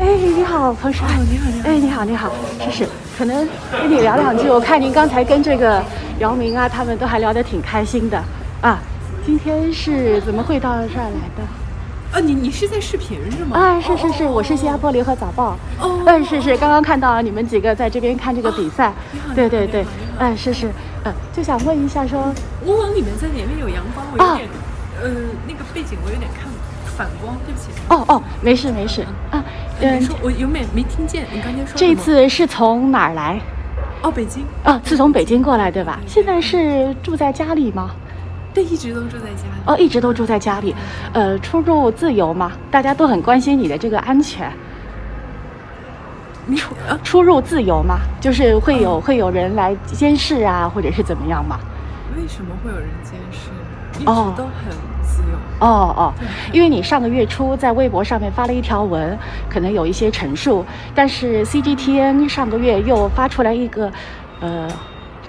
哎，你好，彭帅。你好，你好。哎，你好，你好。是是，可能跟你聊两句。我看您刚才跟这个姚明啊，他们都还聊得挺开心的啊。今天是怎么会到这儿来的？啊，你你是在视频是吗？啊，是是是，我是新加坡联合早报。哦。嗯，是是，刚刚看到你们几个在这边看这个比赛。对对对。嗯，是是。嗯，就想问一下，说我往里面在里面有阳光，我有点，呃，那个背景我有点看反光，对不起。哦哦，没事没事啊。嗯，我有没没听见你刚才说？这次是从哪儿来？哦，北京。啊，是从北京过来对吧？现在是住在家里吗？对，一直都住在家里。哦，一直都住在家里。呃，出入自由吗？大家都很关心你的这个安全。出出入自由吗？就是会有会有人来监视啊，或者是怎么样吗？为什么会有人监视？一直都很哦哦，因为你上个月初在微博上面发了一条文，可能有一些陈述，但是 CGTN 上个月又发出来一个，呃，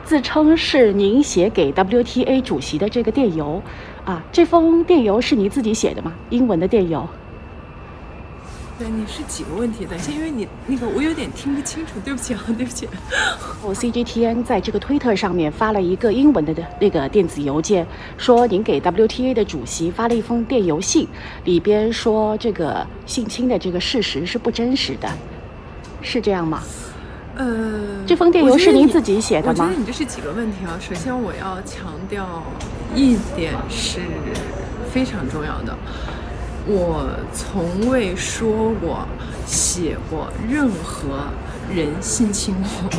自称是您写给 WTA 主席的这个电邮，啊，这封电邮是你自己写的吗？英文的电邮。对，你是几个问题？等一下，因为你那个我有点听不清楚，对不起啊，对不起。我 CGTN 在这个推特上面发了一个英文的那个电子邮件，说您给 WTA 的主席发了一封电邮信，里边说这个性侵的这个事实是不真实的，是这样吗？呃，这封电邮是您自己写的吗？我觉得你这是几个问题啊。首先，我要强调一点是非常重要的。我从未说过、写过任何人性侵我，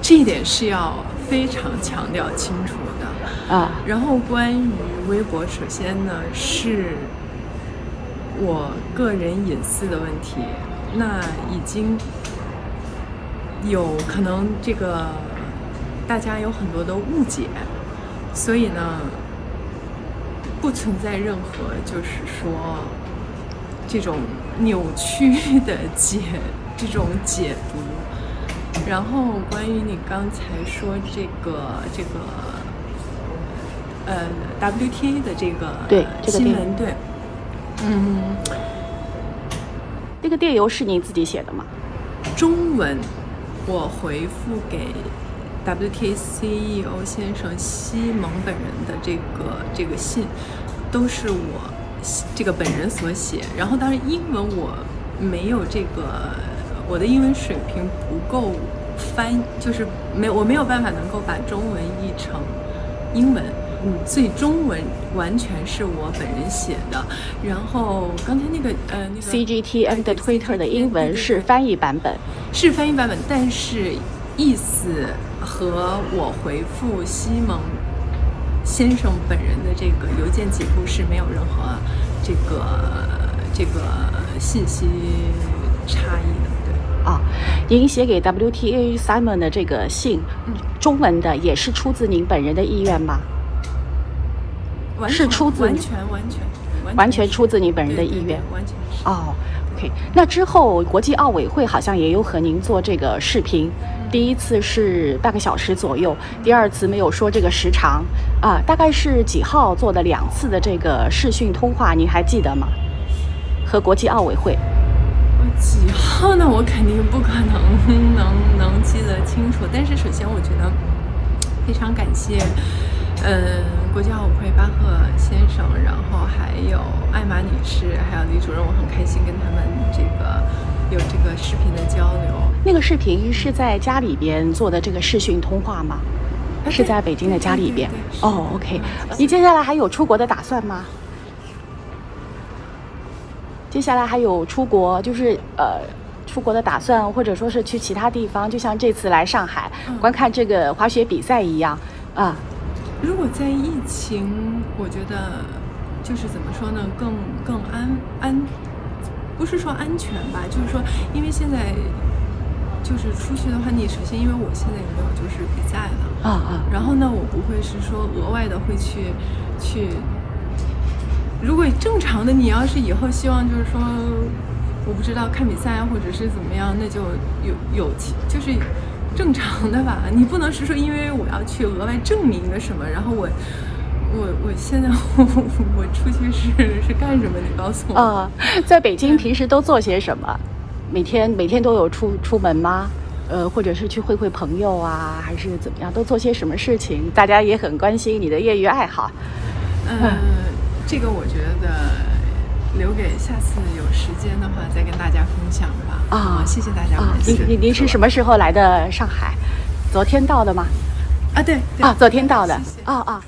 这一点是要非常强调清楚的啊。然后关于微博，首先呢是我个人隐私的问题，那已经有可能这个大家有很多的误解，所以呢不存在任何就是说。这种扭曲的解，这种解读。然后关于你刚才说这个这个，呃，WTA 的这个对新闻，对，嗯，这个电邮是你自己写的吗？中文，我回复给 WTA CEO 先生西蒙本人的这个这个信，都是我。这个本人所写，然后当然英文我没有这个，我的英文水平不够翻，就是没我没有办法能够把中文译成英文，嗯，所以中文完全是我本人写的。然后刚才那个呃那个 CGTN 的 Twitter 的英文是翻译版本，是翻译版本，但是意思和我回复西蒙。先生本人的这个邮件几乎是没有任何这个这个信息差异的，对啊。您写给 WTA Simon 的这个信，中文的也是出自您本人的意愿吗？是出自完全完全完全出自您本人的意愿，完全是哦。OK，那之后国际奥委会好像也有和您做这个视频。第一次是半个小时左右，第二次没有说这个时长啊，大概是几号做的两次的这个视讯通话，您还记得吗？和国际奥委会，几号呢？我肯定不可能能能记得清楚。但是首先，我觉得非常感谢，嗯，国际奥委会巴赫先生，然后还有艾玛女士，还有李主任，我很开心跟他们这个有这个视频的交流。那个视频是在家里边做的这个视讯通话吗？是在北京的家里边。哦，OK。你接下来还有出国的打算吗？接下来还有出国，就是呃，出国的打算，或者说是去其他地方，就像这次来上海观看这个滑雪比赛一样啊。如果在疫情，我觉得就是怎么说呢，更更安安，不是说安全吧，就是说，因为现在。就是出去的话，你首先因为我现在也没有就是比赛了啊啊，然后呢，我不会是说额外的会去去。如果正常的，你要是以后希望就是说，我不知道看比赛啊，或者是怎么样，那就有有就是正常的吧。你不能是说因为我要去额外证明个什么，然后我我我现在 我我出去是是干什么？你告诉我。啊，在北京平时都做些什么？每天每天都有出出门吗？呃，或者是去会会朋友啊，还是怎么样？都做些什么事情？大家也很关心你的业余爱好。呃，这个我觉得留给下次有时间的话再跟大家分享吧。啊谢谢大家啊。您您您是什么时候来的上海？昨天到的吗？啊？对对啊，昨天到的谢谢。啊啊。